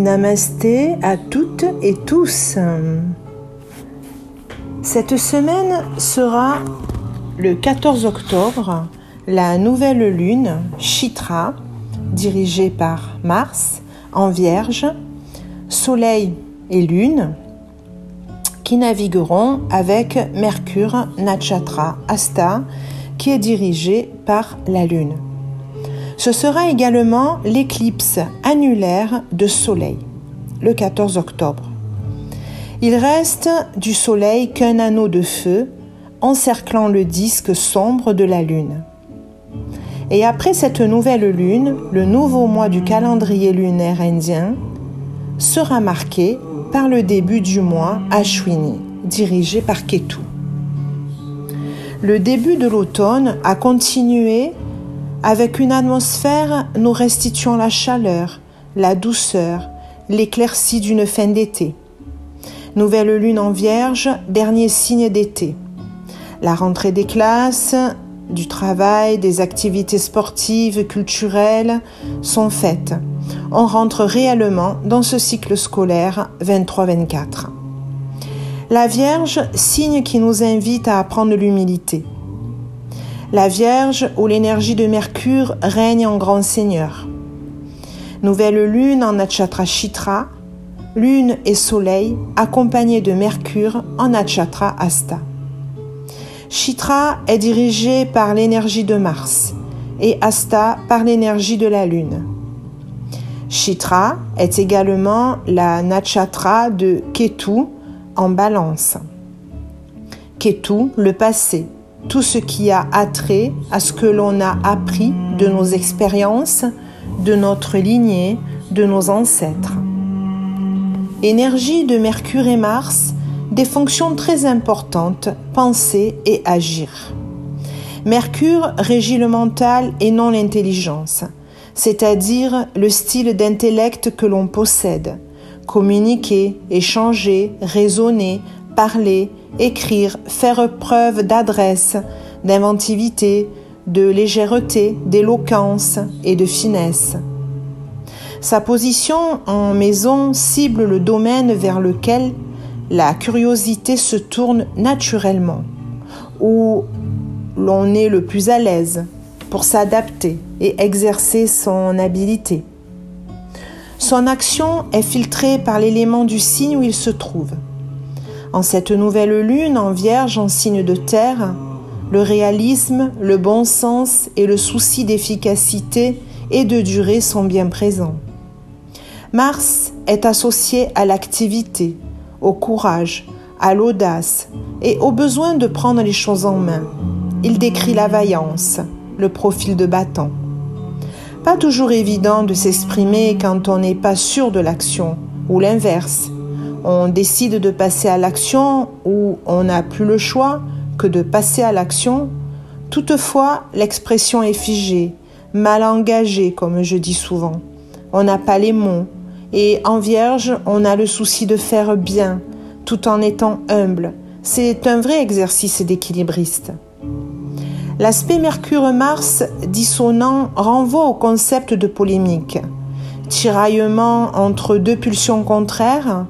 Namasté à toutes et tous. Cette semaine sera le 14 octobre, la nouvelle lune, Chitra, dirigée par Mars, en Vierge, Soleil et Lune, qui navigueront avec Mercure, Natchatra, Asta, qui est dirigé par la Lune. Ce sera également l'éclipse annulaire de Soleil, le 14 octobre. Il reste du Soleil qu'un anneau de feu encerclant le disque sombre de la Lune. Et après cette nouvelle lune, le nouveau mois du calendrier lunaire indien sera marqué par le début du mois Ashwini, dirigé par Ketu. Le début de l'automne a continué avec une atmosphère nous restituant la chaleur, la douceur, l'éclaircie d'une fin d'été. Nouvelle lune en vierge, dernier signe d'été. La rentrée des classes, du travail, des activités sportives, culturelles sont faites. On rentre réellement dans ce cycle scolaire 23-24. La Vierge, signe qui nous invite à apprendre l'humilité la Vierge où l'énergie de Mercure règne en grand seigneur. Nouvelle lune en Natchatra Chitra, lune et soleil accompagnés de Mercure en Natchatra Asta. Chitra est dirigé par l'énergie de Mars et Asta par l'énergie de la lune. Chitra est également la Natchatra de Ketu en balance. Ketu, le passé, tout ce qui a attrait à ce que l'on a appris de nos expériences, de notre lignée, de nos ancêtres. Énergie de Mercure et Mars, des fonctions très importantes, penser et agir. Mercure régit le mental et non l'intelligence, c'est-à-dire le style d'intellect que l'on possède. Communiquer, échanger, raisonner, parler, écrire, faire preuve d'adresse, d'inventivité, de légèreté, d'éloquence et de finesse. Sa position en maison cible le domaine vers lequel la curiosité se tourne naturellement, où l'on est le plus à l'aise pour s'adapter et exercer son habileté. Son action est filtrée par l'élément du signe où il se trouve. En cette nouvelle lune en vierge en signe de terre, le réalisme, le bon sens et le souci d'efficacité et de durée sont bien présents. Mars est associé à l'activité, au courage, à l'audace et au besoin de prendre les choses en main. Il décrit la vaillance, le profil de battant. Pas toujours évident de s'exprimer quand on n'est pas sûr de l'action, ou l'inverse, on décide de passer à l'action ou on n'a plus le choix que de passer à l'action, toutefois l'expression est figée, mal engagée comme je dis souvent. On n'a pas les mots et en vierge on a le souci de faire bien tout en étant humble. C'est un vrai exercice d'équilibriste. L'aspect Mercure-Mars dissonant renvoie au concept de polémique. Tiraillement entre deux pulsions contraires,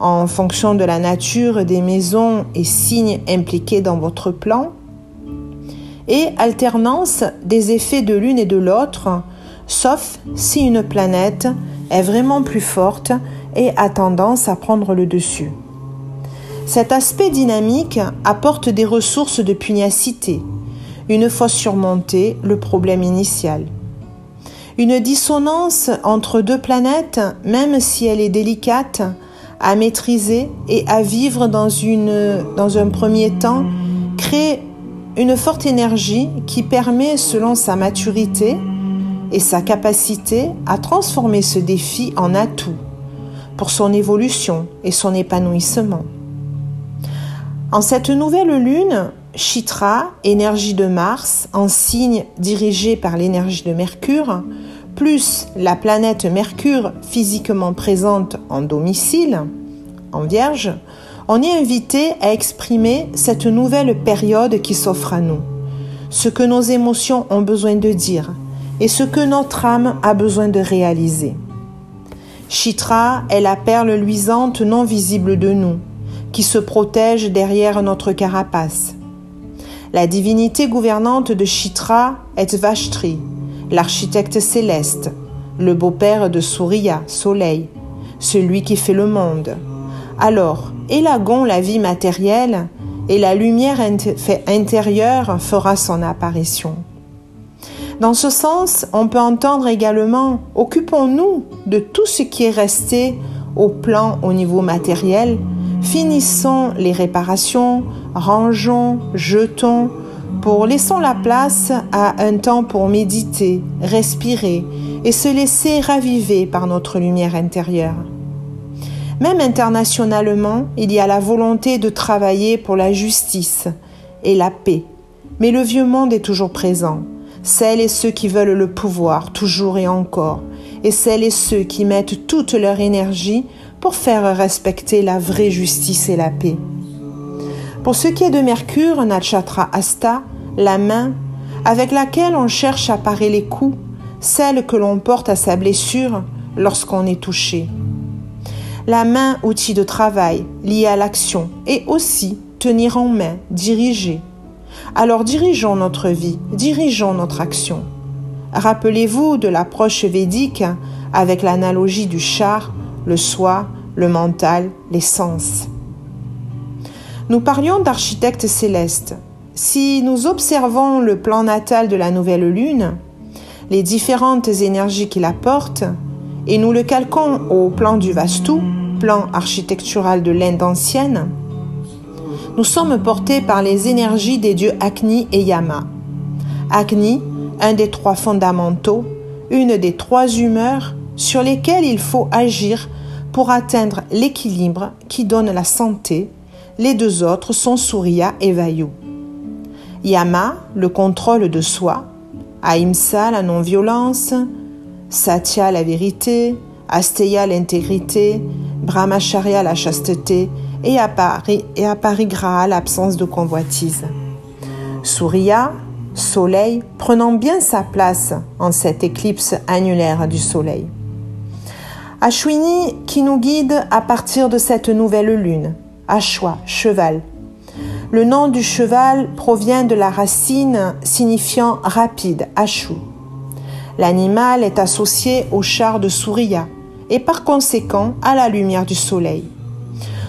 en fonction de la nature des maisons et signes impliqués dans votre plan, et alternance des effets de l'une et de l'autre, sauf si une planète est vraiment plus forte et a tendance à prendre le dessus. Cet aspect dynamique apporte des ressources de pugnacité, une fois surmonté le problème initial. Une dissonance entre deux planètes, même si elle est délicate, à maîtriser et à vivre dans, une, dans un premier temps crée une forte énergie qui permet, selon sa maturité et sa capacité, à transformer ce défi en atout pour son évolution et son épanouissement. En cette nouvelle lune, Chitra, énergie de Mars, en signe dirigé par l'énergie de Mercure, plus la planète Mercure physiquement présente en domicile, en Vierge, on est invité à exprimer cette nouvelle période qui s'offre à nous, ce que nos émotions ont besoin de dire et ce que notre âme a besoin de réaliser. Chitra est la perle luisante non visible de nous, qui se protège derrière notre carapace. La divinité gouvernante de Chitra est Vashtri, l'architecte céleste, le beau-père de Surya, soleil, celui qui fait le monde. Alors, élagons la vie matérielle et la lumière intérieure fera son apparition. Dans ce sens, on peut entendre également Occupons-nous de tout ce qui est resté au plan au niveau matériel, finissons les réparations, rangeons, jetons, pour laissons la place à un temps pour méditer, respirer et se laisser raviver par notre lumière intérieure. Même internationalement, il y a la volonté de travailler pour la justice et la paix. Mais le vieux monde est toujours présent. Celles et ceux qui veulent le pouvoir, toujours et encore, et celles et ceux qui mettent toute leur énergie pour faire respecter la vraie justice et la paix. Pour ce qui est de Mercure, Nachatra Asta, la main, avec laquelle on cherche à parer les coups, celle que l'on porte à sa blessure lorsqu'on est touché. La main, outil de travail, lié à l'action, et aussi tenir en main, diriger. Alors dirigeons notre vie, dirigeons notre action. Rappelez-vous de l'approche védique avec l'analogie du char, le soi, le mental, les sens. Nous parlions d'architecte céleste. Si nous observons le plan natal de la nouvelle lune, les différentes énergies qu'il apporte, et nous le calquons au plan du Vastu, plan architectural de l'Inde ancienne, nous sommes portés par les énergies des dieux Agni et Yama. Agni, un des trois fondamentaux, une des trois humeurs sur lesquelles il faut agir pour atteindre l'équilibre qui donne la santé. Les deux autres sont Surya et Vayu. Yama, le contrôle de soi, Ahimsa, la non-violence, Satya, la vérité, Asteya, l'intégrité, Brahmacharya, la chasteté, et Aparigraha, l'absence de convoitise. Surya, soleil, prenant bien sa place en cette éclipse annulaire du soleil. Ashwini qui nous guide à partir de cette nouvelle lune. Ashwa, cheval, le nom du cheval provient de la racine signifiant rapide, Ashu. L'animal est associé au char de Surya et par conséquent à la lumière du soleil.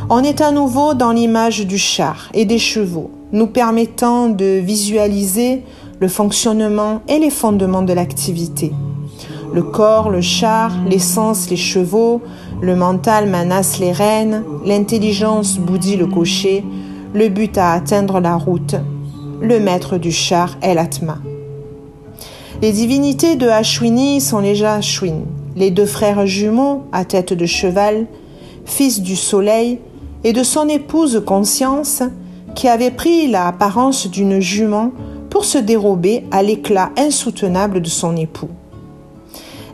On est à nouveau dans l'image du char et des chevaux, nous permettant de visualiser le fonctionnement et les fondements de l'activité. Le corps, le char, l'essence, les chevaux, le mental, Manas, les rênes, l'intelligence, Bouddhi, le cocher, le but à atteindre la route. Le maître du char est l'Atma. Les divinités de Ashwini sont les Ashwin, les deux frères jumeaux à tête de cheval, fils du soleil, et de son épouse Conscience, qui avait pris l'apparence d'une jument pour se dérober à l'éclat insoutenable de son époux.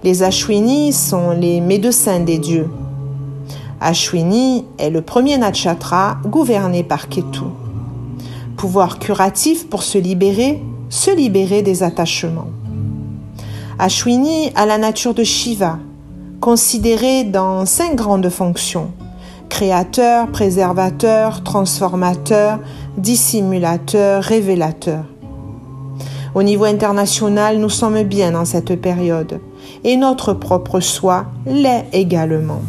Les Ashwini sont les médecins des dieux, Ashwini est le premier natchatra gouverné par Ketu. Pouvoir curatif pour se libérer, se libérer des attachements. Ashwini a la nature de Shiva, considéré dans cinq grandes fonctions créateur, préservateur, transformateur, dissimulateur, révélateur. Au niveau international, nous sommes bien dans cette période et notre propre soi l'est également.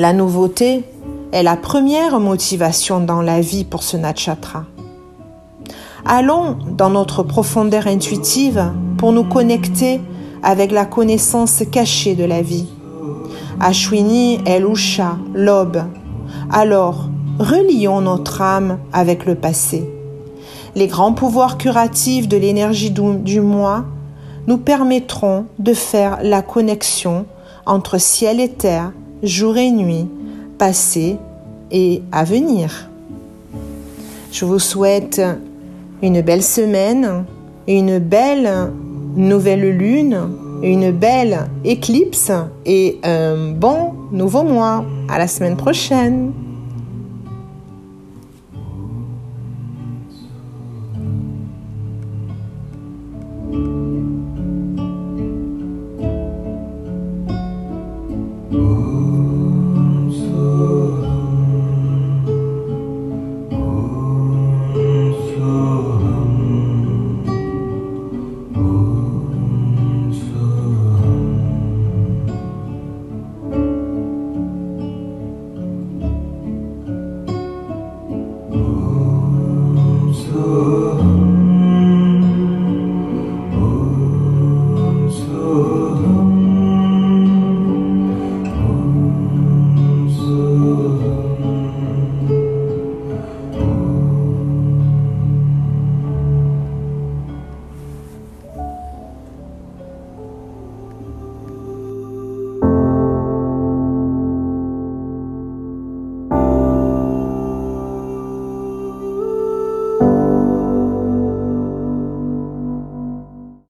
La nouveauté est la première motivation dans la vie pour ce natchatra. Allons dans notre profondeur intuitive pour nous connecter avec la connaissance cachée de la vie. Ashwini est l'Usha, l'aube. Alors, relions notre âme avec le passé. Les grands pouvoirs curatifs de l'énergie du moi nous permettront de faire la connexion entre ciel et terre jour et nuit, passé et à venir. Je vous souhaite une belle semaine, une belle nouvelle lune, une belle éclipse et un bon nouveau mois. À la semaine prochaine.